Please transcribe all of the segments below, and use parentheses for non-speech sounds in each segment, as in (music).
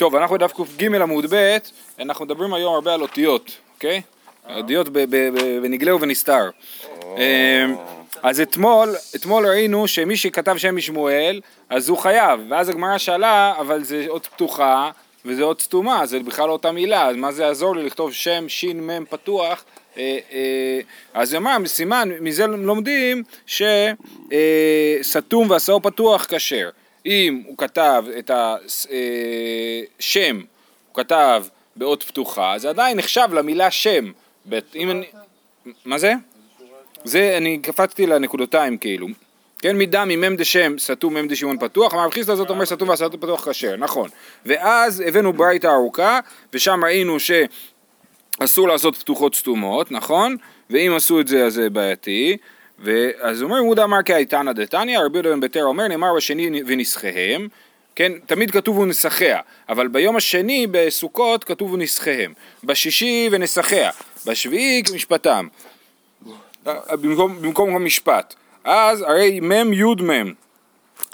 טוב, אנחנו בדף קג עמוד ב', אנחנו מדברים היום הרבה על אותיות, אוקיי? אותיות ב- ב- בנגלה ובנסתר. אמ, אז אתמול, אתמול ראינו שמי שכתב שם משמואל, אז הוא חייב, ואז הגמרא שאלה, אבל זה אות פתוחה וזה אות סתומה, זה בכלל לא אותה מילה, אז מה זה יעזור לי לכתוב שם ש"מ פתוח? אה, אה, אז היא אמרה, סימן, מזה לומדים שסתום ועשאו פתוח כשר. אם הוא כתב את השם, הוא כתב באות פתוחה, זה עדיין נחשב למילה שם. אם אני... מה זה? זה, אני קפצתי לנקודותיים כאילו. כן, מדם ממם דשם סתום מם דשמעון פתוח, אמר חיסדא זאת אומר סתום ועשו פתוח כשר, נכון. ואז הבאנו ברייתא ארוכה, ושם ראינו שאסור לעשות פתוחות סתומות, נכון? ואם עשו את זה אז זה בעייתי. ואז אומר יהודה אמר כאיתנא דתניא, רבי יהודה בן ביתר אומר נאמר בשני ונסחיהם, כן, תמיד כתוב ונסחיה, אבל ביום השני בסוכות כתוב ונסחיהם, בשישי ונסחיה, בשביעי משפטם, במקום, המשפט, אז הרי מם יוד מם,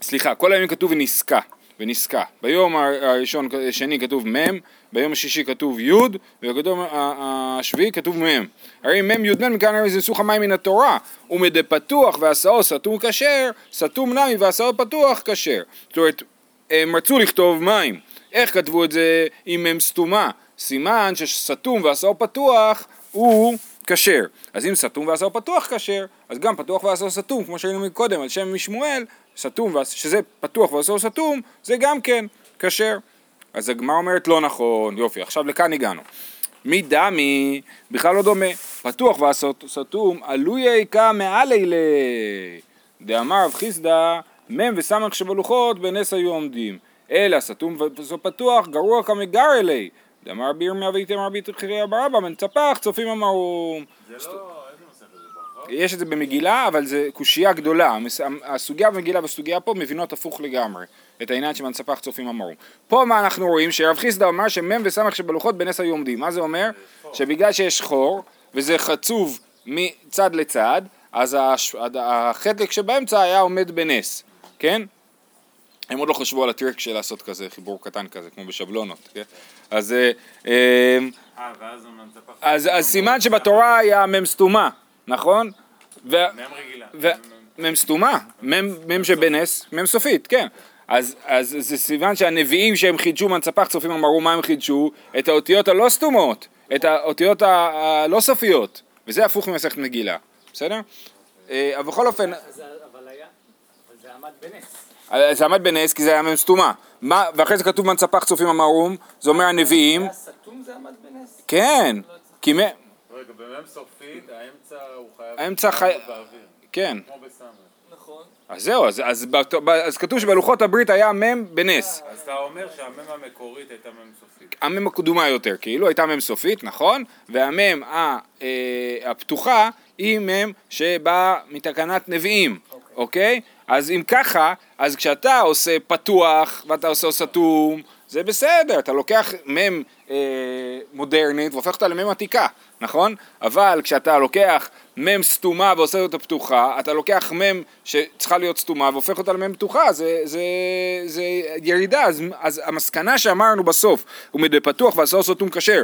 סליחה, כל הימים כתוב ונסקה, ונסקה, ביום הראשון, השני כתוב מם, ביום השישי כתוב יוד, וביום השביעי כתוב מם. הרי מם יוד מם, מכאן הרי זה ניסוך המים מן התורה, ומדי פתוח ועשאו סתום כשר, סתום נמי ועשאו פתוח כשר. זאת אומרת, הם רצו לכתוב מים. איך כתבו את זה עם מם סתומה? סימן שסתום ועשאו פתוח הוא כשר. אז אם סתום ועשאו פתוח כשר, אז גם פתוח ועשאו סתום, כמו שראינו מקודם על שם משמואל, סתום, שזה פתוח ועשאו סתום, זה גם כן כשר. אז הגמרא אומרת לא נכון, יופי, עכשיו לכאן הגענו. מי דמי, בכלל לא דומה, פתוח והסתום, עלויה איכה מעלי ל... דאמר רב חיסדא, מ' וסמך שבלוחות בנס היו עומדים. אלא סתום ופתוח, גרוע כמגר אלי. דאמר רבי ירמיה ואיתם רבי תחירי אבא רבא, מנצפח צופים אמרו. זה לא, יש את זה במגילה, אבל זה קושייה גדולה. הסוגיה במגילה והסוגיה פה מבינות הפוך לגמרי. את העניין שמנצפח צופים אמרו. פה מה אנחנו רואים? שרב חיסדא אמר שמ' וסמך שבלוחות בנס היו עומדים. מה זה אומר? שבגלל שיש חור, וזה חצוב מצד לצד, אז החלק שבאמצע היה עומד בנס, כן? הם עוד לא חשבו על הטריק של לעשות כזה, חיבור קטן כזה, כמו בשבלונות, כן? אז, אה, אה, אה, ואז הוא מנצפח. אז, אז סימן שבתורה היה מ' סתומה, נכון? ו... מם רגילה. ו... מ' סתומה, מ' מ' שבנס, מ' סופית, כן. אז, אז זה סימן שהנביאים שהם חידשו מנצפח צופים אמרו מה הם חידשו? את האותיות הלא סתומות, את האותיות הלא סופיות, וזה הפוך ממסכת מגילה, בסדר? אה, אבל בכל אופן, אבל זה עמד בנס. אה, זה עמד בנס כי זה היה מ' סתומה, מה, ואחרי זה כתוב מנצפח צופים אמרו, זה אומר הנביאים, היה סתום זה עמד בנס? כן, כי מ... רגע, במם סופית, האמצע הוא חייב... האמצע לעמוד באוויר, כן, כמו בסמך. נכון. אז זהו, אז, אז, אז כתוב שבלוחות הברית היה מ' בנס. אז אתה אומר שהמם המקורית הייתה מם סופית. המם הקדומה יותר, כאילו הייתה מם סופית, נכון? והמם ה- אה, הפתוחה היא מם שבאה מתקנת נביאים, אוקיי? אז אם ככה, אז כשאתה עושה פתוח ואתה עושה סתום, זה בסדר, אתה לוקח מם אה, מודרנית והופך אותה למם עתיקה, נכון? אבל כשאתה לוקח מם סתומה ועושה אותה פתוחה, אתה לוקח מם שצריכה להיות סתומה והופך אותה למם פתוחה, זה, זה, זה ירידה, אז, אז המסקנה שאמרנו בסוף, הוא מדי פתוח ועשו סתום כשר,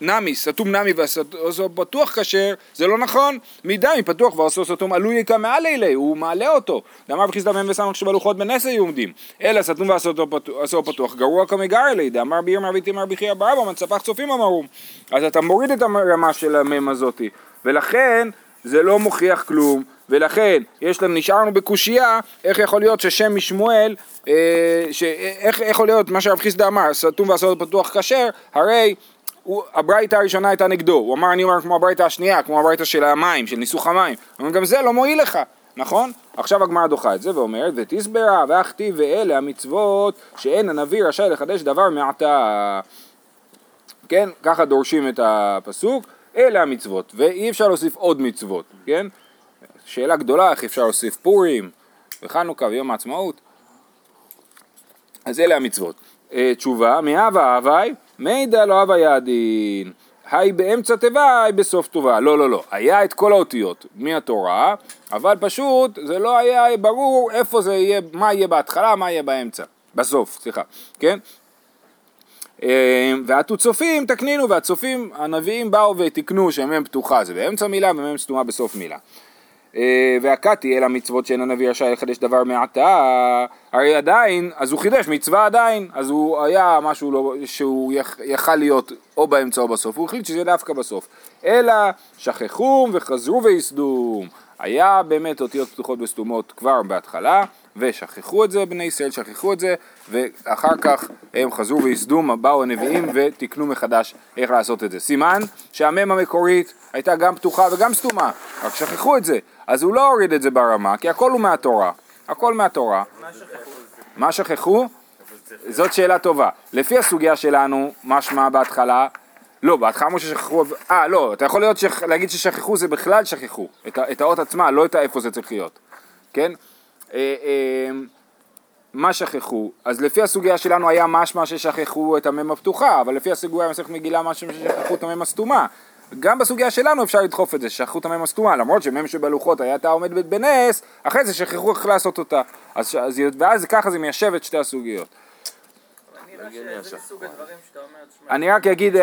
נמי, סתום נמי ועשו פתוח כשר, זה לא נכון, מדי פתוח ועשו סתום עלוי יקא מעל אלי, הוא מעלה אותו, דאמר וחיסדא מם וסמך שבלוחות היו עומדים, אלא סתום ועשו פתוח, גרוע כמגר אלי, דאמר בי ירמיה ואיתמר בכי אברבא, מנצפח צופים אמרו, אז אתה מוריד את הרמה של המם הזאתי, ולכן זה לא מוכיח כלום, ולכן יש לנו, נשארנו בקושייה, איך יכול להיות ששם משמואל, אה, ש, איך יכול להיות מה שרב חיסדא אמר, סתום ועשו פתוח כשר, הרי הברייתא הראשונה הייתה נגדו, הוא אמר אני אומר כמו הברייתא השנייה, כמו הברייתא של המים, של ניסוך המים, אבל גם זה לא מועיל לך, נכון? עכשיו הגמרא דוחה את זה ואומרת ותסברה ואכתיב ואלה המצוות שאין הנביא רשאי לחדש דבר מעתה כן? ככה דורשים את הפסוק, אלה המצוות, ואי אפשר להוסיף עוד מצוות, כן? שאלה גדולה, איך אפשר להוסיף פורים, וחנוכה ויום העצמאות. אז אלה המצוות. אה, תשובה, מהווה הווי, מידע לא הווה יעדין. היי באמצע תיבה, היי בסוף טובה. לא, לא, לא. היה את כל האותיות מהתורה, אבל פשוט זה לא היה ברור איפה זה יהיה, מה יהיה בהתחלה, מה יהיה באמצע. בסוף, סליחה, כן? אה, והתוצופים תקנינו, והצופים, הנביאים באו ותיקנו שמ"ם פתוחה זה באמצע מילה ומ"ם סתומה בסוף מילה. אה, והקתי אל המצוות שאין הנביא רשאי לחדש דבר מעתה, הרי עדיין, אז הוא חידש מצווה עדיין, אז הוא היה משהו לא, שהוא יכ, יכל להיות או באמצע או בסוף, הוא החליט שזה דווקא בסוף. אלא שכחום וחזרו וייסדום. היה באמת אותיות פתוחות וסתומות כבר בהתחלה, ושכחו את זה בני ישראל, שכחו את זה, ואחר כך הם חזרו וייסדום, באו הנביאים ותיקנו מחדש איך לעשות את זה. סימן שהמם המקורית הייתה גם פתוחה וגם סתומה, רק שכחו את זה. אז הוא לא הוריד את זה ברמה, כי הכל הוא מהתורה. הכל מהתורה. מה שכחו? זאת שאלה טובה. לפי הסוגיה שלנו, משמע בהתחלה, לא, בהתחלה אמרו ששכחו, אה לא, אתה יכול להיות שכ... להגיד ששכחו זה בכלל שכחו, את. את האות עצמה, לא את האיפה זה צריך להיות, כן? אה, אה, מה שכחו? אז לפי הסוגיה שלנו היה משמע ששכחו את המם הפתוחה, אבל לפי הסוגיה במסכת מגילה משמע ששכחו את המם הסתומה. גם בסוגיה שלנו אפשר לדחוף את זה, שכחו את המם הסתומה, למרות שמם שבלוחות הייתה עומדת בנס, אחרי זה שכחו איך לעשות אותה. אז, אז, ואז ככה זה מיישב את שתי הסוגיות. אני רק אגיד,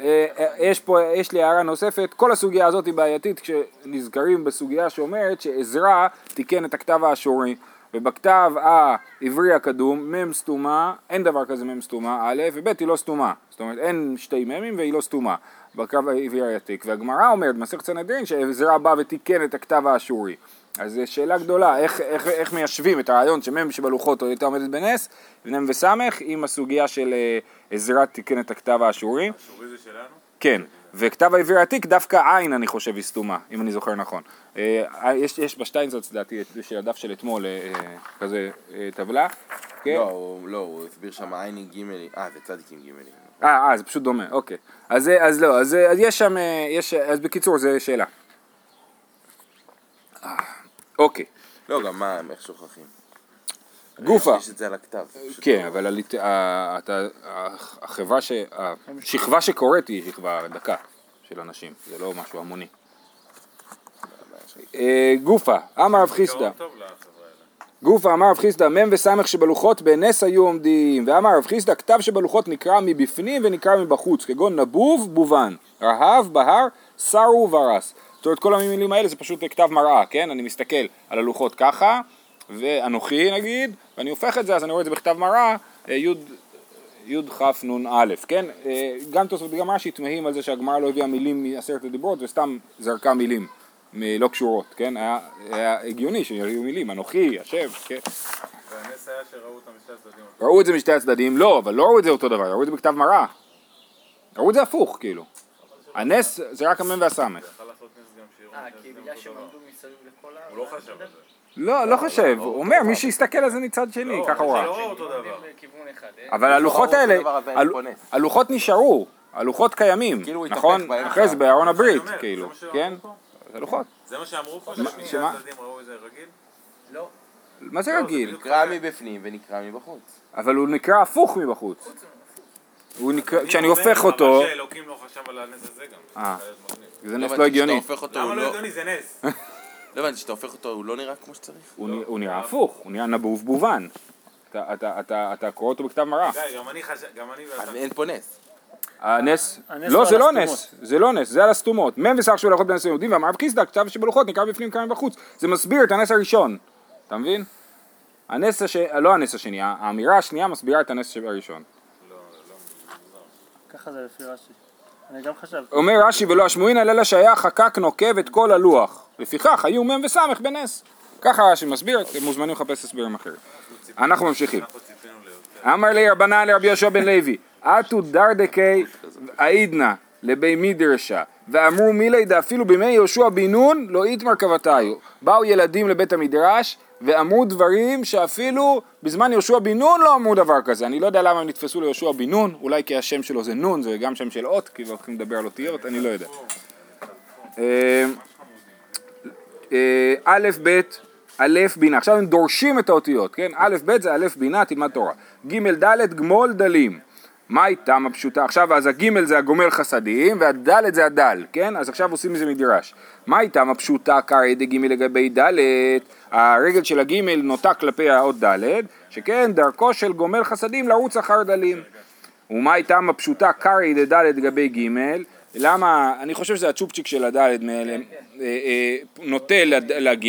אה. אה, יש פה, יש לי הערה נוספת, כל הסוגיה הזאת היא בעייתית כשנזכרים בסוגיה שאומרת שעזרא תיקן את הכתב האשורי. ובכתב העברי הקדום מ' סתומה, אין דבר כזה מ' סתומה א' וב' היא לא סתומה, זאת אומרת אין שתי מ'ים והיא לא סתומה. בכתב העברי העתיק. והגמרא אומרת במסכת סנהדרין שעזרא בא ותיקן את הכתב האשורי אז זו שאלה גדולה, איך, איך, איך מיישבים את הרעיון שמ' שבלוחות הייתה עומדת בנס, נ' וס' עם הסוגיה של אה, עזרא תיקן את הכתב האשורי שורי זה שלנו? כן, וכתב העברי העתיק דווקא עין אני חושב היא סתומה, אם אני זוכר נכון. אה, יש, יש בשטיינזרץ לדעתי של הדף של אתמול אה, אה, כזה אה, טבלה, כן? לא, הוא- לא, הוא הסביר שם עין עם גימל, אה, זה צדיק עם גימל. אה, אה, זה פשוט דומה, אוקיי. אז, אז לא, אז, אז יש שם, אה, יש, אז בקיצור, זה שאלה. אוקיי, לא, גם מה, איך שוכחים? גופה. יש את זה על הכתב. כן, אבל החברה, ש- השכבה שקורית היא שכבה דקה של אנשים, זה לא משהו המוני. אה, גופה, אמר רב חיסדא. גופה אמר רב חיסדא, מ' וס' שבלוחות בנס היו עומדים, ואמר רב חיסדא, כתב שבלוחות נקרא מבפנים ונקרא מבחוץ, כגון נבוב, בובן, רהב, בהר, סרו ורס. זאת אומרת, כל המילים האלה זה פשוט כתב מראה, כן? אני מסתכל על הלוחות ככה, ואנוכי נגיד, ואני הופך את זה, אז אני רואה את זה בכתב מראה, אה, י' יכ"נ"א, כן? אה, גם תוספות וגם רש"י תמהים על זה שהגמרא לא הביאה מילים מעשרת הדיברות וסתם זרקה מילים מ- לא קשורות, כן? היה, היה הגיוני שיהיו מילים, אנוכי, השם, כן? והנס היה שראו אותם משתי הצדדים. ראו את זה משתי הצדדים, לא, אבל לא ראו את זה אותו דבר, ראו את זה בכתב מראה. ראו את זה הפוך, כאילו. הנס זה רק המם והסמך. אה, משתי כי הצדדים בגלל אותו שהם דבר. עמדו מסביב לכל ה... הוא לא חשב על זה. לא, לא חושב, הוא אומר, מי שיסתכל על זה מצד שני, לא, ככה הוא ראה. לא. אה? אבל הלוחות האלה. הלוחות נשארו, הלוחות קיימים, כאילו נכון? אחרי זה בארון הברית, כאילו, כן? זה לוחות. זה מה שאמרו פה, ששני שמה? הצדדים ראו את זה רגיל? לא. מה זה לא, רגיל? נקרא מבפנים ונקרא מבחוץ. אבל הוא נקרא הפוך מבחוץ. הוא נקרא, אני כשאני הופך אותו, אבל שאלוקים לא חשב על הנס הזה גם. אה. זה נס הבנתי, לא הגיוני. למה לא לא... הגיוני? זה נס. (laughs) לא הבנתי, כשאתה הופך אותו, הוא לא נראה כמו שצריך? הוא הוא נראה הפוך, הוא נראה נבוב בובן. אתה- קורא אותו בכתב מראה. גם אני ואתה. אז אין פה נס. הנס, לא זה לא. נס, זה לא נס, זה על הסתומות. מ' וסך של הלכות בנס היהודים ואמר רב חיסדא, כתב שבלוחות נקרא בפנים נקרא מבחוץ. זה מסביר את הנס הראשון, אתה מבין? הנס הש... לא הנס השני, האמירה השנייה מסבירה את הנס הראשון. זה לפי רש"י. אני גם חשבתי. אומר רש"י ולא השמועין אלא שהיה חקק נוקב את כל הלוח. לפיכך היו מ' וס' בנס. ככה רש"י מסביר, אתם מוזמנים לחפש הסברים אחרים. אנחנו ממשיכים. אמר לי רבנן לרבי יהושע בן לוי, אתו דרדקי עידנא לבי מדרשה, ואמרו מילי דאפילו בימי יהושע בן נון לא איתמר כבתיו. באו ילדים לבית המדרש ואמרו דברים שאפילו בזמן יהושע בן נון לא אמרו דבר כזה. אני לא יודע למה הם נתפסו ליהושע בן נון, אולי כי השם שלו זה נון, זה גם שם של אות, כי הולכים לדבר על אותיות, אני לא יודע. אה, אה, א', ב', א', בינה. עכשיו הם דורשים את האותיות, כן? א', ב' זה א', בינה, תלמד תורה. ג', ד', גמול דלים. מהי טעם הפשוטה? עכשיו, אז הג' זה הגומל חסדים, והד' זה הדל, כן? אז עכשיו עושים מזה מדרש. מהי טעם הפשוטה קרעי דג' לגבי ד'? הרגל של הג' נוטה כלפי האות ד', שכן דרכו של גומל חסדים לרוץ אחר דלים. ומה הייתה הפשוטה קרעי דדלת לגבי ג' למה, אני חושב שזה הצ'ופצ'יק של הדלת אה, אה, נוטה לד- לג'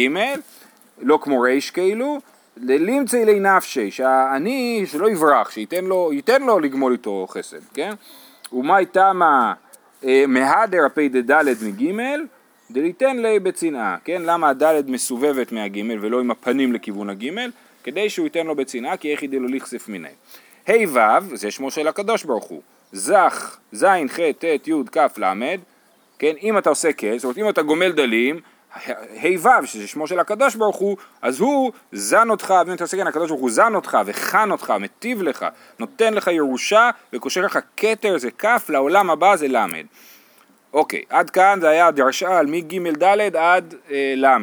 לא כמו ריש כאילו, ללימצי לי נפשי, שהעני שלא יברח, שייתן לו, לו לגמול איתו חסד, כן? ומה הייתה מה מהדר הפי דדלת מגימל, דליתן לי בצנעה, כן? למה הדלת מסובבת מהגימל ולא עם הפנים לכיוון הגימל? כדי שהוא ייתן לו בצנעה, כי איך ידע לו לכסף מיני. ה' ו', זה שמו של הקדוש ברוך הוא, זך, ז', ח', ט', י', כ', ל', כן? אם אתה עושה כן, זאת אומרת אם אתה גומל דלים, ה' ו', שזה שמו של הקדוש ברוך הוא, אז הוא זן אותך, עושה כן, הקדוש ברוך הוא זן אותך, וחן אותך, מטיב לך, נותן לך ירושה, וקושר לך כתר זה כ', לעולם הבא זה ל'. אוקיי, עד כאן זה היה דרשה על מג' ד' עד אה, ל'.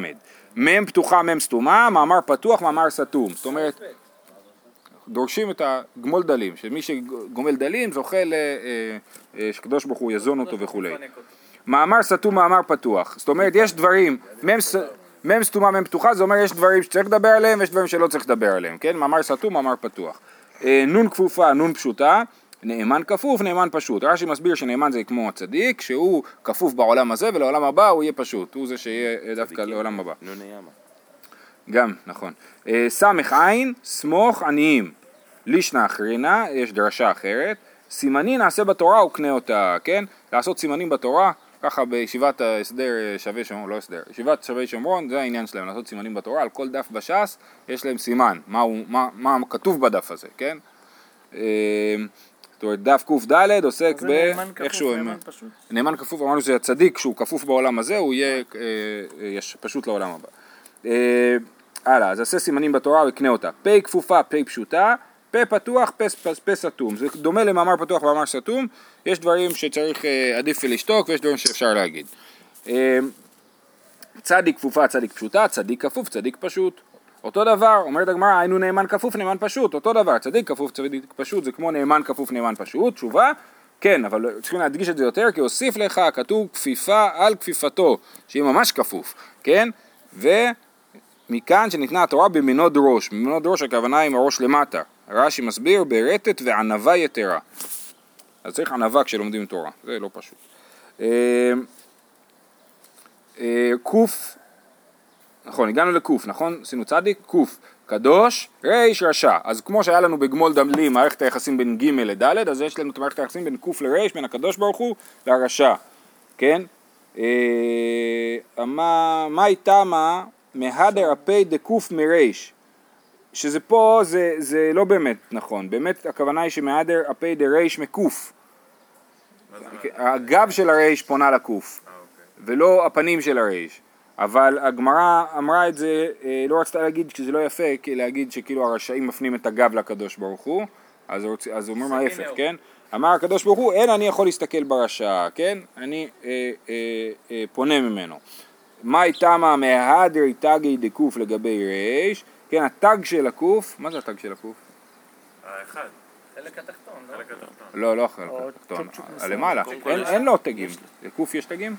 מ' פתוחה, מ' סתומה, מאמר פתוח, מאמר סתום. זאת אומרת, דורשים את הגמול דלים, שמי שגומל דלים זוכה ל- אה, אה, ברוך הוא יזון אותו וכולי. מאמר סתום, מאמר פתוח. זאת אומרת, יש דברים, מ' ס- מ' סתומה, מ' פתוחה, זה אומר יש דברים שצריך לדבר עליהם ויש דברים שלא צריך לדבר עליהם, כן? מאמר סתום, מאמר פתוח. אה, נון כפופה, נון פשוטה, נאמן כפוף, נאמן פשוט. רש"י מסביר שנאמן זה כמו הצדיק, שהוא כפוף בעולם הזה ולעולם הבא הוא יהיה פשוט, הוא זה שיהיה אה, דווקא לעולם הבא. גם, נכון. אה, סמך עין, סמוך עניים. לישנא אחרינה, יש דרשה אחרת. סימני נעשה בתורה וקנה אותה, כן? לעשות סימנים בתורה, ככה בישיבת ההסדר אה, שווה שומרון, לא הסדר, ישיבת שווה שומרון, זה העניין שלהם, לעשות סימנים בתורה, על כל דף בש"ס יש להם סימן, מה, הוא, מה, מה כתוב בדף הזה, כן? אה, זאת אומרת, דף קד עוסק ב... נאמן כפוף, איכשהו הם- נאמן פשוט. נאמן כפוף, אמרנו שזה הצדיק, שהוא כפוף בעולם הזה, הוא יהיה אה, יש פשוט לעולם הבא. אה, הלאה, אז עשה סימנים בתורה וקנה אותה. פ' כפופה, פ' פשוטה, פ' פתוח, פ' פ'- פ' סתום. זה דומה למאמר פתוח ומאמר סתום, יש דברים שצריך אה, עדיף לשתוק ויש דברים שאפשר להגיד. אה, צדיק כפופה, צדיק פשוטה, צדיק כפוף, צדיק פשוט. אותו דבר, אומרת הגמרא, היינו נאמן כפוף, נאמן פשוט, אותו דבר, צדיק כפוף, צדיק פשוט, זה כמו נאמן כפוף, נאמן פשוט, תשובה, כן, אבל צריכים להדגיש את זה יותר, כי הוסיף לך, כתוב כפיפה על כפיפתו, שהיא ממש כפוף, כן? ומכאן שניתנה התורה במנוד ראש, במנוד ראש הכוונה עם הראש למטה, רש"י מסביר ברטט וענווה יתרה. אז צריך ענווה כשלומדים תורה, זה לא פשוט. אה, אה, קוף נכון, הגענו לקוף, נכון? עשינו צדיק, קוף, קדוש, ריש, רשע. אז כמו שהיה לנו בגמול דמלי מערכת היחסים בין ג' לד', אז יש לנו את מערכת היחסים בין קוף לריש, בין הקדוש ברוך הוא לרשע, כן? אה, מה מה איתמה מהדר אפי דקוף מריש? שזה פה זה, זה לא באמת נכון, באמת הכוונה היא שמהדר אפי דריש מקוף. הגב של הריש פונה לקוף. ולא הפנים של הריש. אבל הגמרא אמרה את זה, אה, לא רצתה להגיד שזה לא יפה, כי להגיד שכאילו הרשעים מפנים את הגב לקדוש ברוך הוא, אז רוצ- אז הוא אומר מה ההפך. כן? אמר הקדוש ברוך הוא, אין אני יכול להסתכל ברשע, כן? אני אה, אה, אה, פונה ממנו. מאי תמה מהדר תגי דקוף לגבי ריש, כן, התג של הקוף, מה זה התג של הקוף? האחד, חלק התחתון, לא? חלק התחתון. לא, לא החלק התחתון, צ'ופצ'וק ה- מסוים. למעלה, קודם כל אין- לו תגים, לקוף יש תגים?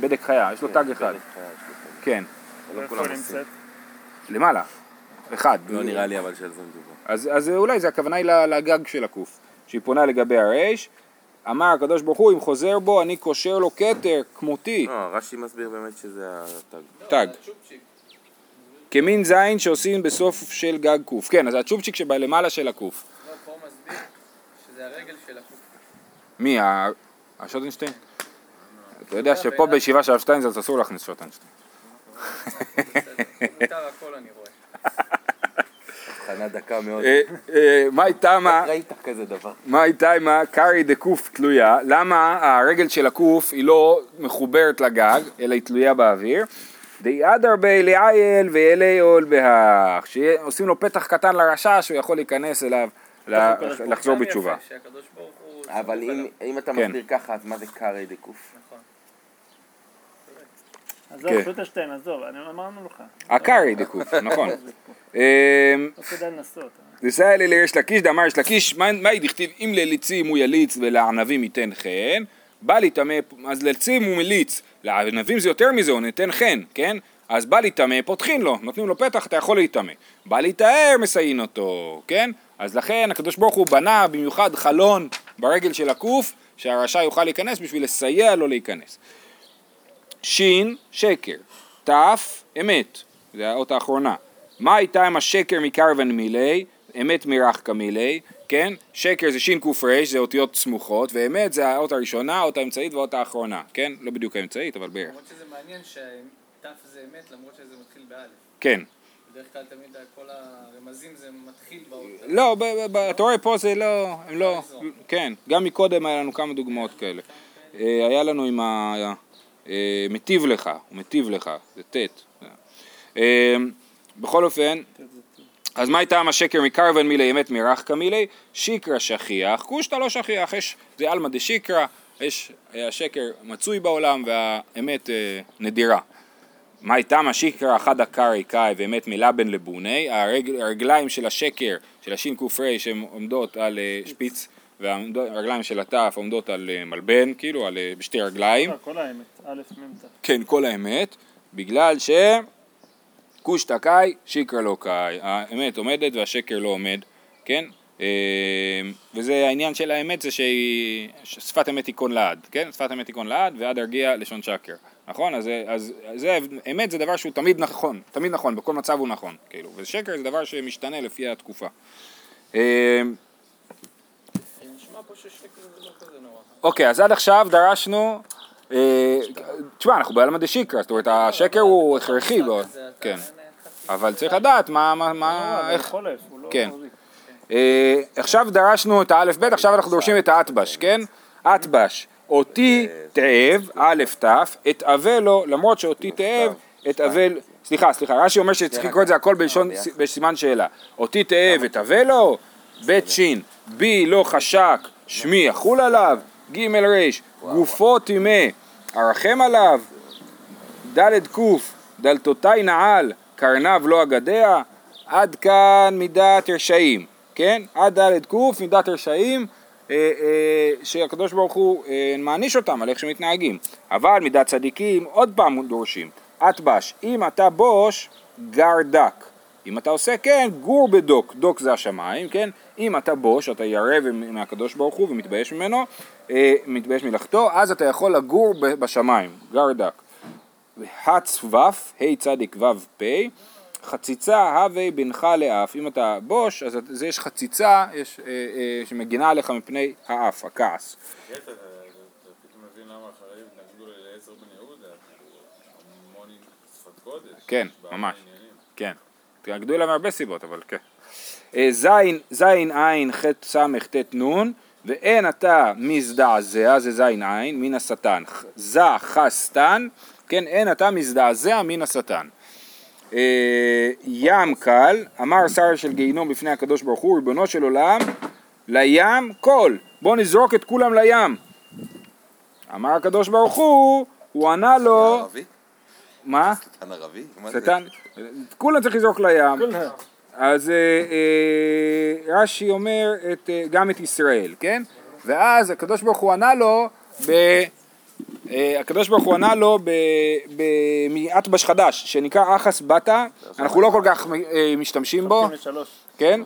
בדק חיה, יש לו תג אחד, לו תג. כן, לא? למעלה, אחד. לא נראה לי אבל שעל זה מדובר. אז, אז אולי זה הכוונה היא ל- לגג של הקוף, שהיא פונה לגבי הרייש, אמר הקדוש ברוך הוא אם חוזר בו אני קושר לו כתר כמותי, לא, רש"י מסביר באמת שזה התג. תג, כמין זין שעושים בסוף של גג קוף, כן אז הצ'ופצ'יק שבלמעלה של הקוף, לא, פה הוא מסביר שזה הרגל של הקוף. מי, השוטנשטיין? אתה יודע שפה בישיבה של הרב שטיינזלץ אסור להכניס שוטנשטיין, מותר הכל אני רואה. (laughs) הבחנה דקה מאוד. אה, אה, מאי תמה ראית כזה דבר. מה איתה עם הקארי דה קוף תלויה? למה הרגל של הקוף היא לא מחוברת לגג, אלא היא תלויה באוויר? די אדר בי לעייל ואלי עול בהך, שעושים לו פתח קטן לרשע שהוא יכול להיכנס אליו, לחזור בתשובה. אבל אם- אתה כן. מסביר ככה, אז מה זה קארי דקוף? נכון. עזוב, כן. שוטשטיין, עזוב, אני- אמרנו לך. הקארי דה קוף, (laughs) נכון. אמ, לא כדאי לנסות. דסייע לי ליש לקיש דאמר יש לקיש, מה- מה דכתיב אם לליצים הוא יליץ ולענבים ייתן חן, בא להיטמא, אז לליצים הוא מליץ, לענבים זה יותר מזה, הוא נותן חן, כן? אז בא להיטמא, פותחים לו, נותנים לו פתח, אתה יכול להיטמא. בא להיטהר, מסיין אותו, כן? אז לכן הקדוש ברוך הוא בנה במיוחד חלון ברגל של הקוף, שהרשע יוכל להיכנס בשביל לסייע לו להיכנס. שין, שקר. תף, אמת. זה האות האחרונה. מה הייתה עם השקר מקרבן מילי? אמת מרח כמילי, כן? שקר זה שין קר, זה אותיות סמוכות, ואמת זה האות הראשונה, האות האמצעית והאות האחרונה, כן? לא בדיוק האמצעית, אבל בערך. למרות שזה מעניין שת' זה אמת, למרות שזה מתחיל באלף. כן. בדרך כלל תמיד כל הרמזים זה מתחיל באות. לא, ב- ב- ב- אתה רואה פה זה לא, הם לא, כן, גם מקודם היה לנו כמה דוגמאות כאלה. אה, היה לנו עם ה... אה, מטיב לך, הוא מטיב לך, זה ט'. אה, בכל אופן, אז מה איתם השקר מקרבן מילי אמת מרחקה מילי? שיקרא שכיח, קושטא לא שכיח, יש, זה עלמא דשיקרא, יש, אה, השקר מצוי בעולם והאמת אה, נדירה. מה איתם השיקרא חדא קרעי קאי ואמת מלבן לבוני, הרג, הרגליים של השקר, של השין ק"ר שהן עומדות על אה, שפיץ והרגליים של התף עומדות על אה, מלבן, כאילו על אה, בשתי רגליים, לא, כל האמת, א', מ'. כן, כל האמת, בגלל ש... קושטא קאי, שיקרא לא קאי, האמת עומדת והשקר לא עומד, כן? אה, וזה העניין של האמת זה שהיא, ששפת אמת תיכון לעד, כן? שפת אמת תיכון לעד ועד הרגיע לשון שקר, נכון? אז, אז זה, אמת זה דבר שהוא תמיד נכון, תמיד נכון, בכל מצב הוא נכון, כאילו, ושקר זה דבר שמשתנה לפי התקופה. נורא. אוקיי, אז עד עכשיו דרשנו, אה, תשמע, אנחנו בעלמא דשיקרא, זאת אומרת, השקר הוא הכרחי, כן, אבל צריך לדעת מה, מה, לא, מה, הוא איך, לא כן. אה, עכשיו דרשנו את האלף בית, עכשיו אנחנו דורשים את האטבש, כן? אטבש, אותי תאב, א' ת', את אבל לו, למרות שאותי תאב, את אבל, סליחה, סליחה, רש"י אומר שצריך לקרוא את זה הכל בלשון, בסימן שאלה. אותי תאב, את אבל לו, ב' ש', בי לא חשק, שמי יחול עליו, ג' ר', גופו טימא, ארחם עליו, ד' ק', דלתותי נעל, קרנב לא אגדיה, עד כאן מידת רשעים, כן? עד ד' ק' מידת רשעים, אה, אה, שהקדוש ברוך הוא אה, מעניש אותם על איך שמתנהגים. אבל מידת צדיקים, עוד פעם דורשים, אטבש, אם אתה בוש, גר דק. אם אתה עושה כן, גור בדוק, דוק זה השמיים, כן? אם אתה בוש, אתה ירא מהקדוש ברוך הוא ומתבייש ממנו, אה, מתבייש מלאכתו, אז אתה יכול לגור בשמיים, גר דק. הצ ו', ה' צדיק ו' פ', חציצה הווה בינך לאף, אם אתה בוש, אז זה יש חציצה יש, אה, אה, שמגינה עליך מפני האף, הכעס. כן, קודש. כן, ממש. כן. התנגדו אליו מהרבה סיבות, אבל כן. אה, זין, זין עין ח' ס' ט' נ' ואין אתה מזדעזע, זה זין עין, מן השטן. ז חסטן, כן, אין אתה מזדעזע מן השטן. אה, ים קל, אמר שר של גיהינום בפני הקדוש ברוך הוא, ריבונו של עולם, לים קול, בוא נזרוק את כולם לים. אמר הקדוש ברוך הוא, הוא ענה לו, ערבי? מה? שטן ערבי? שטן, כולם צריך לזרוק לים. אז אה, אה, רש"י אומר גם את ישראל, כן? ואז הקדוש ברוך הוא ענה לו ב... אה, הקדוש ברוך הוא ענה לו מאטבש חדש, שנקרא אחס בתא, אנחנו לא כל כך אה, משתמשים בו, 53. כן?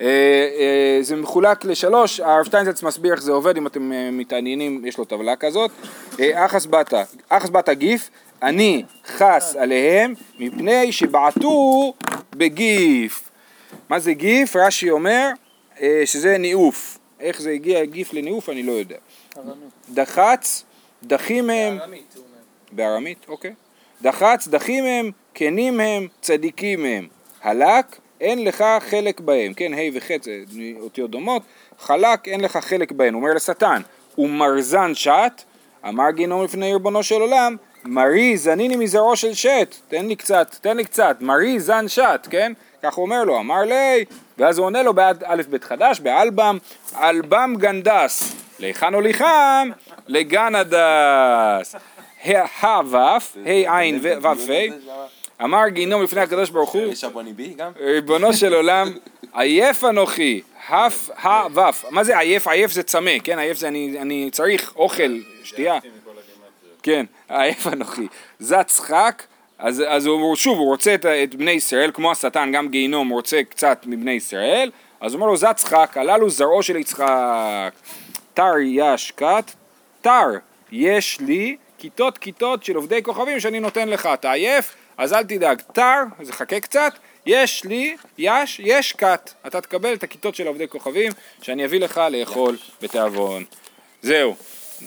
אה, זה מחולק לשלוש, הרב שטיינזלץ מסביר איך זה עובד, אם אתם מתעניינים, יש לו טבלה כזאת. אחס בתא, אחס בתא גיף, אני חס עליהם מפני שבעטו בגיף. מה זה גיף? רש"י אומר שזה ניאוף. איך זה הגיע גיף לניאוף אני לא יודע. דחץ, דחים הם, בארמית. בארמית, אוקיי. דחץ, דחים הם, כנים הם, צדיקים הם. הלק, אין לך חלק בהם. כן, ה' וח' זה אותיות דומות. חלק, אין לך חלק בהם. הוא אומר לשטן, ומרזן שת, אמר גיהנום לפני ריבונו של עולם, מרי זניני מזרעו של שת, תן לי קצת, תן לי קצת, מרי זן שת, כן? כך הוא אומר לו, אמר לי, ואז הוא עונה לו בעד א' ב' חדש, באלבם, אלבם גנדס, להיכן הוליכם? לגן הדס. ה' ו', ה' עין ו' אמר גיהנום לפני הקדוש ברוך הוא? ריבונו של עולם, עייף אנוכי, ה' ה' ו', מה זה עייף? עייף זה צמא, כן? עייף זה אני, צריך אוכל, שתייה. כן, עייף אנוכי. זה צחק, אז, אז הוא, שוב, הוא רוצה את, את בני ישראל, כמו השטן, גם גיהינום רוצה קצת מבני ישראל, אז הוא אומר לו זה צחק, הללו זרעו של יצחק. תר יש כת, תר יש לי כיתות כיתות של עובדי כוכבים שאני נותן לך, אתה עייף? אז אל תדאג, תר, אז חכה קצת, יש לי, יש, יש כת, אתה תקבל את הכיתות של עובדי כוכבים שאני אביא לך לאכול בתיאבון. זהו,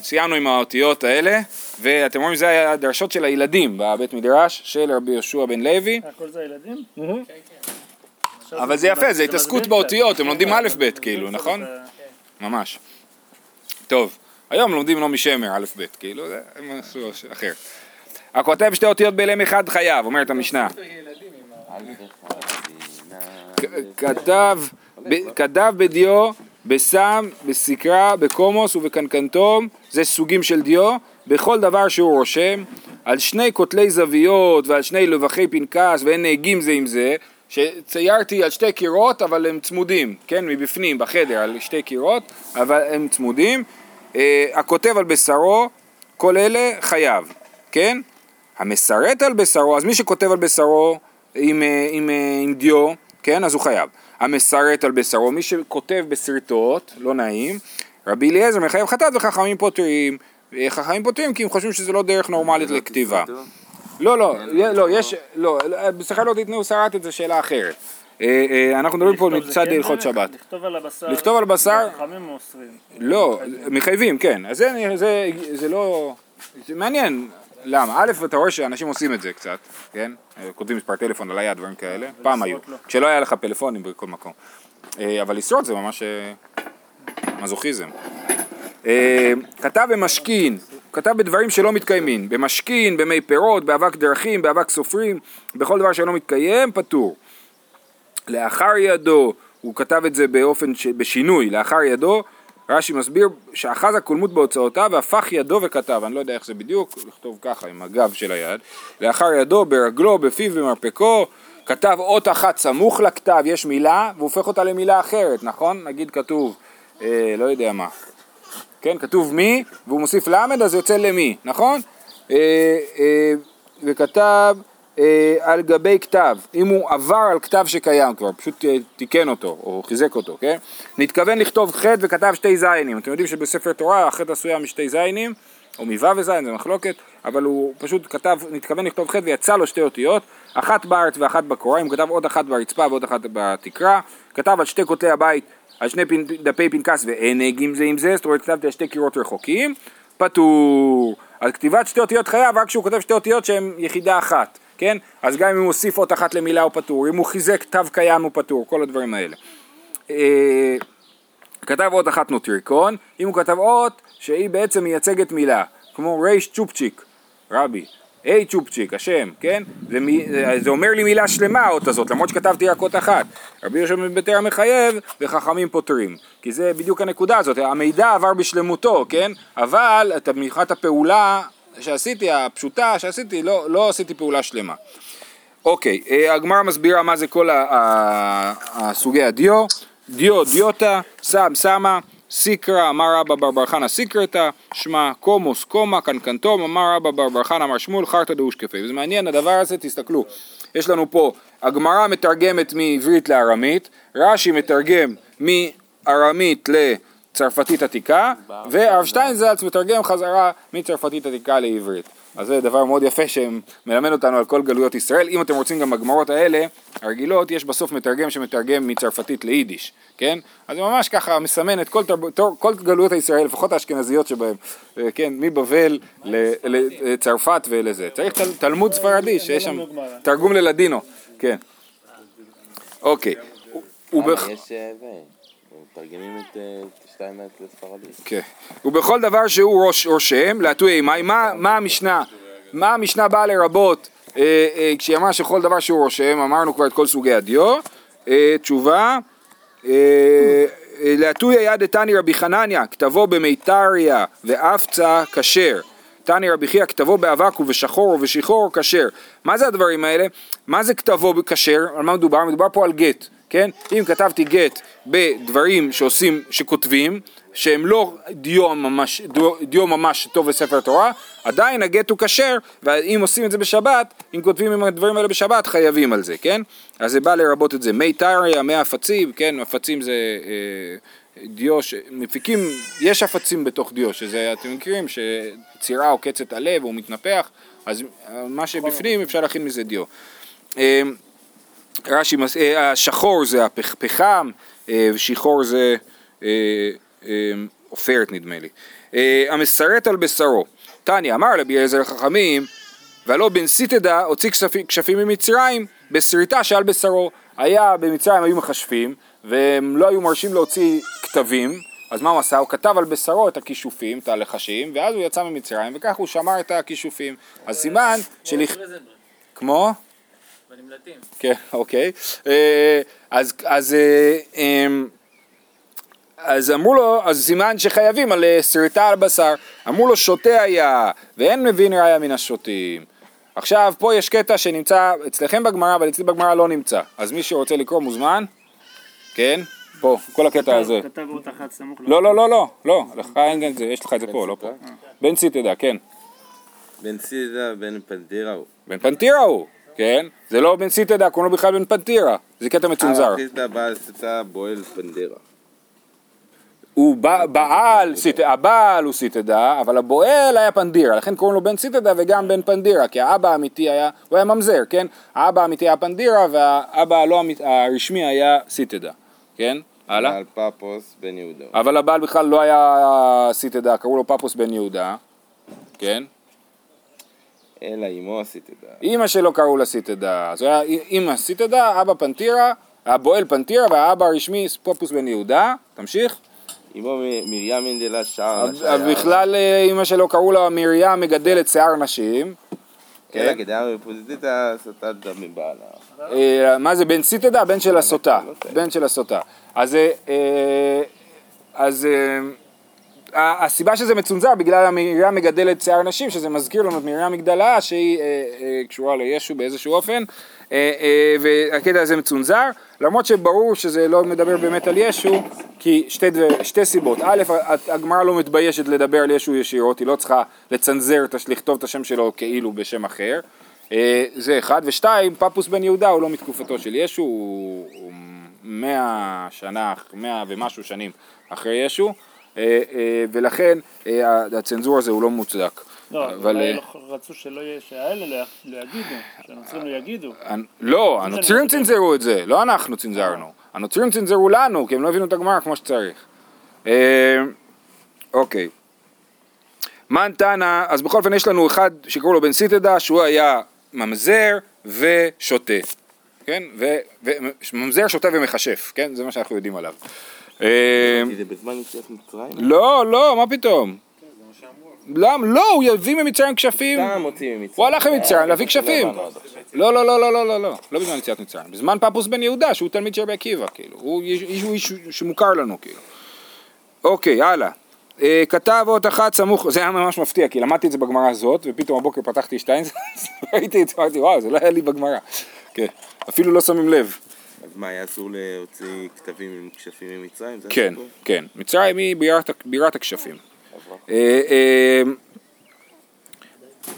סיימנו עם האותיות האלה, ואתם רואים זה היה הדרשות של הילדים בבית מדרש של רבי יהושע בן לוי, הכל זה הילדים? עכשיו אבל זה יפה, זה התעסקות. באותיות, הם לומדים כן, א' ב' כאילו, נכון? ממש. טוב, היום לומדים לא משמר, א' ב', כאילו, זה משהו אחר. הכותב שתי אותיות בהלם אחד חייב, אומרת המשנה. כתב, ב- כתב בדיו, בסם, בסקרה, בקומוס ובקנקנטום, זה סוגים של דיו, בכל דבר שהוא רושם, על שני קוטלי זוויות ועל שני לבחי פנקס ואין נהגים זה עם זה, שציירתי על שתי קירות אבל הם צמודים, כן, מבפנים, בחדר, על שתי קירות, אבל הם צמודים. אה, הכותב על בשרו, כל אלה חייב, כן? המסרט על בשרו, אז מי שכותב על בשרו עם, אה, עם, אה, עם דיו, כן, אז הוא חייב. המסרט על בשרו, מי שכותב בסרטות, לא נעים, רבי אליעזר מחייב חטאת וחכמים פותרים. אה, חכמים פותרים כי הם חושבים שזה לא דרך נורמלית לכתיבה. לא, לא, לא, יש, לא, בשכר לא תיתנו שרת את זה שאלה אחרת. אה, אה, אנחנו מדברים פה מצד כן הלכות? שבת. לכתוב על הבשר. לכתוב על בשר? חכמים אוסרים. לא, מחייבים, כן. אז זה, זה, זה לא... זה מעניין. למה? א', אתה רואה שאנשים עושים את זה קצת, כן? כותבים מספר טלפון על היד, דברים כאלה. פעם היו. לא. כשלא היה לך פלאפונים בכל מקום. אה, אבל לשרוט זה ממש אה, מזוכיזם. אה, כתב במשכין, כתב בדברים שלא מתקיימים. במשכין, במי פירות, באבק דרכים, באבק סופרים, בכל דבר שלא מתקיים, פטור. לאחר ידו, הוא כתב את זה באופן, ש... בשינוי, לאחר ידו, רש"י מסביר שאחז הקולמות בהוצאותיו והפך ידו וכתב, אני לא יודע איך זה בדיוק, לכתוב ככה עם הגב של היד, לאחר ידו, ברגלו, בפיו, במרפקו, כתב אות אחת סמוך לכתב, יש מילה, והוא הופך אותה למילה אחרת, נכון? נגיד כתוב, אה, לא יודע מה, כן, כתוב מי, והוא מוסיף למד, אז יוצא למי, נכון? אה, אה, וכתב אה, על גבי כתב, אם הוא עבר על כתב שקיים כבר, פשוט אה, תיקן אותו, או חיזק אותו, כן? נתכוון לכתוב חטא וכתב שתי זיינים, אתם יודעים שבספר תורה החטא עשויה משתי זיינים, או מו' וזין, זה מחלוקת, אבל הוא פשוט כתב, נתכוון לכתוב חטא ויצא לו שתי אותיות, אחת בארץ ואחת בקורה, אם כתב עוד אחת ברצפה ועוד אחת בתקרה, כתב על שתי קוטלי הבית, על שני פנ... דפי פנקס ואין נגים זה עם זה, זאת אומרת כתבתי על שתי קירות רחוקים, פטור. על כתיבת שתי אותיות חייב רק כשהוא כותב שתי אותיות שהן יחידה אחת, כן? אז גם אם הוא הוסיף אות אחת למילה הוא פטור, אם הוא חיזק כתב קיים הוא פטור, כל הדברים האלה. אה, כתב אות אחת נוטריקון, אם הוא כתב אות שהיא בעצם מייצגת מילה, כמו ריש צ'ופצ'יק, רבי, היי צ'ופצ'יק, השם, כן? זה, זה, אומר לי מילה שלמה האות הזאת, למרות שכתבתי רק אות אחת. רבי יהושע בן ביתר מחייב וחכמים פותרים, כי זה בדיוק הנקודה הזאת, המידע עבר בשלמותו, כן? אבל את מבחינת הפעולה שעשיתי, הפשוטה שעשיתי, לא, לא עשיתי פעולה שלמה. אוקיי, אה, הגמרא מסבירה מה זה כל הסוגי הדיו, דיו, דיוטה, סם, סמה, סיקרא, אמר רבא בר בר חנא סיקרתא, שמע קומוס, קומה, קנקנטום, אמר רבא בר בר חנא אמר שמואל חרטא דאושקפי. וזה מעניין הדבר הזה, תסתכלו, יש לנו פה, הגמרא מתרגמת מעברית לארמית, רש"י מתרגם מארמית לצרפתית עתיקה, והרב שטיינזלץ מתרגם חזרה מצרפתית עתיקה לעברית. אז זה דבר מאוד יפה שמלמד אותנו על כל גלויות ישראל. אם אתם רוצים גם בגמרות האלה, הרגילות, יש בסוף מתרגם שמתרגם מצרפתית ליידיש, כן? אז זה ממש ככה מסמן את כל, תרב... כל גלויות ישראל, לפחות האשכנזיות שבהם, אה, כן, מבבל לצרפת ולזה. צריך תל, תלמוד ספרדי שיש שם תרגום ללדינו, כן. אוקיי. ובכ... מתרגמים את אה, שתיים לספרדית. כן. ובכל דבר שהוא ראש, רושם, להטוי אימי, מה, המשנה? מה המשנה באה לרבות אה, אה, כשהיא אמרה שכל דבר שהוא רושם, אמרנו כבר את כל סוגי הדיו, אה, תשובה, להטוי היד דתני רבי חנניה, כתבו במיתריה ואפצה כשר. תני רבי חייא כתבו באבק ובשחור ובשחור כשר. מה זה הדברים האלה? מה זה כתבו כשר? על מה מדובר? מדובר פה על גט, כן? אם כתבתי גט בדברים שעושים, שכותבים, שהם לא דיו ממש, דיו, דיו ממש טוב בספר תורה, עדיין הגט הוא כשר, ואם עושים את זה בשבת, אם כותבים עם הדברים האלה בשבת, חייבים על זה, כן? אז זה בא לרבות את זה. מי טריה, מי הפצים, כן? הפצים זה אה, דיו, מפיקים, יש הפצים בתוך דיו, שזה, אתם מכירים, שצירה עוקצת הלב, הוא מתנפח, אז אה, מה שבפנים אפשר להכין מזה דיו. אה, רש"י, אה, השחור זה הפחם, ושחור זה אה, אה, עופרת נדמה לי. אה, המסרט על בשרו, תניא אמר רבי אליעזר לחכמים, והלא בן סיתדה הוציא כשפים ממצרים בסריטה שעל בשרו. היה במצרים היו מכשפים, והם לא היו מרשים להוציא כתבים, אז מה הוא עשה? הוא כתב על בשרו את הכישופים, את הלחשים, ואז הוא יצא ממצרים, וכך הוא שמר את הכישופים. אז סימן של... כמו? בנמלטים. כן, אוקיי. אה, אז, אז, אה, אמ, אז אמרו לו, אז סימן שחייבים על אה, שריטה על בשר. אמרו לו שותה היה, ואין מבין ראיה מן השותים. עכשיו, פה יש קטע שנמצא אצלכם בגמרא, אבל אצלי בגמרא לא נמצא. אז מי שרוצה לקרוא מוזמן, כן? פה, כל הקטע הזה. כתב אות אחת סמוך לא, לא, לא, לא, לא, לך אין את זה, יש לך את זה פה, לא פה. בן ציטדה, כן. בן סידה ובן פנדירה הוא. בן פנטירה הוא, כן? זה לא בן סיטדה, קוראים לו בכלל בן פנטירה. זה קטע מצונזר. סיטה בועל פנדירה. הוא בע- בעל, הבעל הוא סיטדה, אבל הבועל היה פנדירה, לכן קוראים לו בן סיטדה וגם בן פנדירה, כי האבא האמיתי היה, הוא היה ממזר, כן? האבא האמיתי היה פנדירה והאבא הלא אמיתי, הרשמי היה סיטדה, כן? הלאה. בעל פפוס בן יהודה. אבל הבעל בכלל לא היה סיטדה, קראו לו פפוס בן יהודה, כן? אלא אמו סיטדה. אימא שלו קראו לה סיטדה, אז היה אימא סיטדה, אבא פנטירה, הבועל פנטירה והאבא הרשמי פפוס בן יהודה, תמשיך. אמו מרים מנדלה שער. אז בכלל אה, אימא שלו קראו לה מרים מגדלת שיער נשים. אלא כדאי מפוזיטיתא סטת דם מבעלה. אה, מה זה בן סיטדה? בן של הסוטה. בן של הסוטה. אז הסיבה שזה מצונזר בגלל המרים מגדלת שיער נשים, שזה מזכיר לנו את מרים מגדלה שהיא אה, אה, קשורה לישו באיזשהו אופן, אה, אה, והקטע הזה מצונזר, למרות שברור שזה לא מדבר באמת על ישו, כי שתי, דבר, שתי סיבות, א', הגמרא לא מתביישת לדבר על ישו ישירות, היא לא צריכה לצנזר, לכתוב את השם שלו כאילו בשם אחר, אה, זה אחד, ושתיים, פפוס בן יהודה הוא לא מתקופתו של ישו, הוא הוא מאה שנה, מאה ומשהו שנים אחרי ישו, ולכן אה, הצנזור הזה הוא לא מוצדק. לא, אבל, אולי אה, לא- רצו שלא יהיה, שהאלה לא- לא יגידו, שהנוצרים לא יגידו. לא, הנוצרים צנזרו את זה, לא אנחנו צנזרנו. הנוצרים צנזרו לנו, כי הם לא הבינו את הגמרא כמו שצריך. אה, אוקיי. מן תנא, אז בכל אופן יש לנו אחד שקראו לו בן סיטדה, שהוא היה ממזר ושוטה. כן? וממזר, שוטה ומכשף, כן? זה מה שאנחנו יודעים עליו. אה, זה בזמן יציאת? לא, לא, מה פתאום? למה? לא, הוא יביא ממצרים כשפים. סתם מוציא ממצרים. הוא הלך למצרים להביא כשפים. לא עכשיו. לא, לא, לא, לא, לא, לא, לא, לא בזמן יציאת מצרים. בזמן פפוס בן יהודה, שהוא תלמיד של רבי עקיבא, כאילו. הוא איש, שמוכר לנו, כאילו. אוקיי, הלאה. אה, כתב אות אחת סמוך, זה היה ממש מפתיע, כי למדתי את זה בגמרא הזאת, ופתאום הבוקר פתחתי שטיינז, (laughs) ראיתי את זה, אמרתי, וואו, זה לא היה לי בגמרא. כן, אפילו לא שמים לב. מה, היה אסור להוציא כתבים עם כשפים ממצרים? כן? כן. מצרים היא בירת, בירת הכשפים. אה, אה,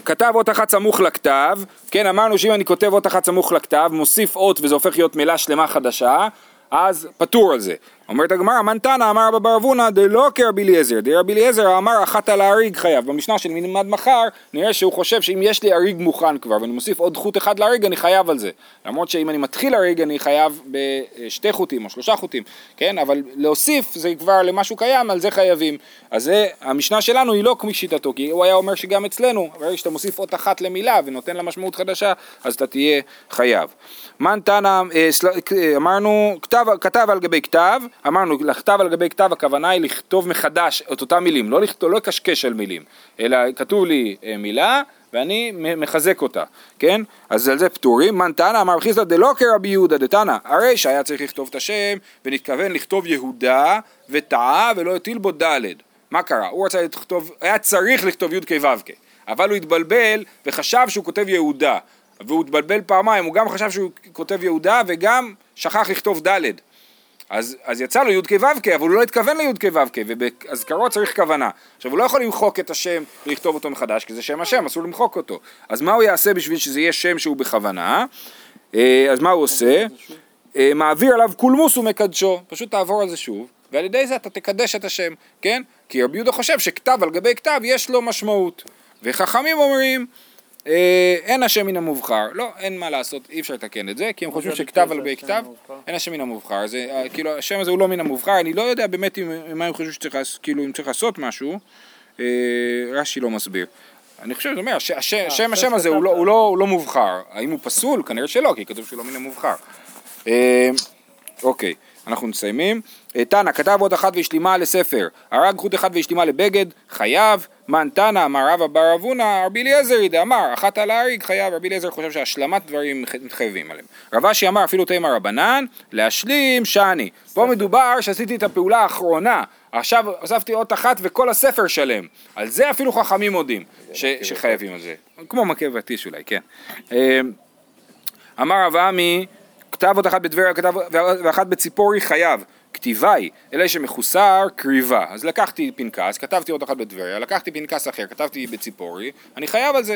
כתב אות אחת סמוך לכתב, כן אמרנו שאם אני כותב אות אחת סמוך לכתב, מוסיף אות וזה הופך להיות מילה שלמה חדשה, אז פטור על זה. אומרת הגמרא, מן תנא אמר רבא בר אבונה דלא כרבי אליעזר, דרבי אליעזר אמר אחת על האריג חייב. במשנה של נלמד מחר, נראה שהוא חושב שאם יש לי אריג מוכן כבר ואני מוסיף עוד חוט אחד לאריג אני חייב על זה. למרות שאם אני מתחיל אריג אני חייב בשתי חוטים או שלושה חוטים, כן? אבל להוסיף זה כבר למשהו קיים, על זה חייבים. אז זה, המשנה שלנו היא לא כמו שיטתו, כי הוא היה אומר שגם אצלנו, ברגע שאתה מוסיף אות אחת למילה ונותן לה משמעות חדשה, אז אתה תהיה חייב. מן תנא, אה, אה, אמרנו, כתב, כתב על גבי כתב, אמרנו, לכתב על גבי כתב הכוונה היא לכתוב מחדש את אותם מילים, לא, לכתוב, לא לקשקש על מילים, אלא כתוב לי אה, מילה ואני מחזק אותה, כן? אז על זה פטורים. מן תנא אמר חיסדא דלא כרבי יהודה דתנא, הרי שהיה צריך לכתוב את השם ונתכוון לכתוב יהודה וטעה ולא הטיל בו ד'. מה קרה? הוא רצה לכתוב, היה צריך לכתוב י' כ' ו' כ', אבל הוא התבלבל וחשב שהוא כותב יהודה. והוא התבלבל פעמיים, הוא גם חשב שהוא כותב יהודה וגם שכח לכתוב ד'. אז, אז יצא לו י"ק ו"ק, אבל הוא לא התכוון לי"ק ו"ק, ובאזכרות צריך כוונה. עכשיו, הוא לא יכול למחוק את השם ולכתוב אותו מחדש, כי זה שם השם, אסור למחוק אותו. אז מה הוא יעשה בשביל שזה יהיה שם שהוא בכוונה? אה, אז מה הוא עושה? אה, מעביר עליו קולמוס ומקדשו, פשוט תעבור על זה שוב, ועל ידי זה אתה תקדש את השם, כן? כי רבי יהודה חושב שכתב על גבי כתב יש לו משמעות. וחכמים אומרים, אין השם מן המובחר, לא, אין מה לעשות, אי אפשר לתקן את זה, כי הם חושבים שכתב על השם כתב? אין השם מן המובחר, זה, אה, כאילו השם הזה הוא לא מן המובחר, אני לא יודע באמת אם, מה הם חושבים שצריך, כאילו אם צריך לעשות משהו, אה, רש"י לא מסביר. אני חושב, זה אומר, הש- הש- שם עכשיו השם הזה הוא לא-. הוא לא- הוא לא מובחר, האם הוא פסול? כנראה שלא, כי כתוב שהוא לא מן המובחר. אה, אוקיי, אנחנו מסיימים. אה, תנא כתב עוד אחת והשלימה לספר, הרג חוט אחד והשלימה לבגד, חייב, מן תנא, אמר רבא בר אבונה, רבי אליעזר דאמר, אחת על ההריג חייב, רבי אליעזר חושב שהשלמת דברים מתחייבים עליהם. רב אשי אמר אפילו תימא רבנן, להשלים שאני. פה מדובר שעשיתי את הפעולה האחרונה, עכשיו הוספתי אות אחת וכל הספר שלם. על זה אפילו חכמים מודים, ש- שחייבים על זה. כמו מכה בטיש אולי, כן. אה, אמר רב עמי, כתב עוד אחת בטבריה ואחת בציפורי חייב. כתיבה היא, אלא שמחוסר קריבה. אז לקחתי פנקס, כתבתי עוד אחת בטבריה, לקחתי פנקס אחר, כתבתי בציפורי, אני חייב על זה,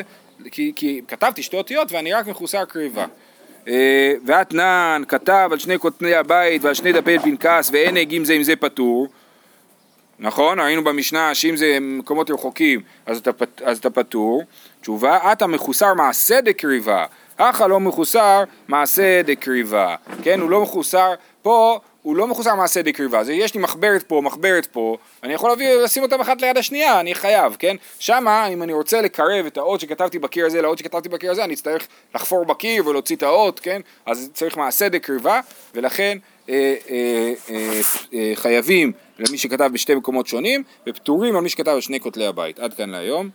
כי, כי כתבתי שתי אותיות ואני רק מחוסר קריבה. אה, ואתנן כתב על שני כותני הבית ועל שני דפי פנקס ואין הגים זה עם זה פטור. נכון? ראינו במשנה שאם זה מקומות רחוקים אז אתה, פט- אז אתה פטור. תשובה, אתה מחוסר מעשה דקריבה, אחא לא מחוסר מעשה דקריבה. כן, הוא לא מחוסר, פה הוא לא מחוסר מעשה דקריבה. אז יש לי מחברת פה, מחברת פה, אני יכול להביא, לשים אותם אחת ליד השנייה, אני חייב, כן? שמה, אם אני רוצה לקרב את האות שכתבתי בקיר הזה לאות שכתבתי בקיר הזה, אני אצטרך לחפור בקיר ולהוציא את האות, כן? אז צריך מעשה דקריבה, ולכן אה, אה, אה, אה, חייבים למי שכתב בשתי מקומות שונים, ופטורים על מי שכתב על שני כותלי הבית. עד כאן להיום.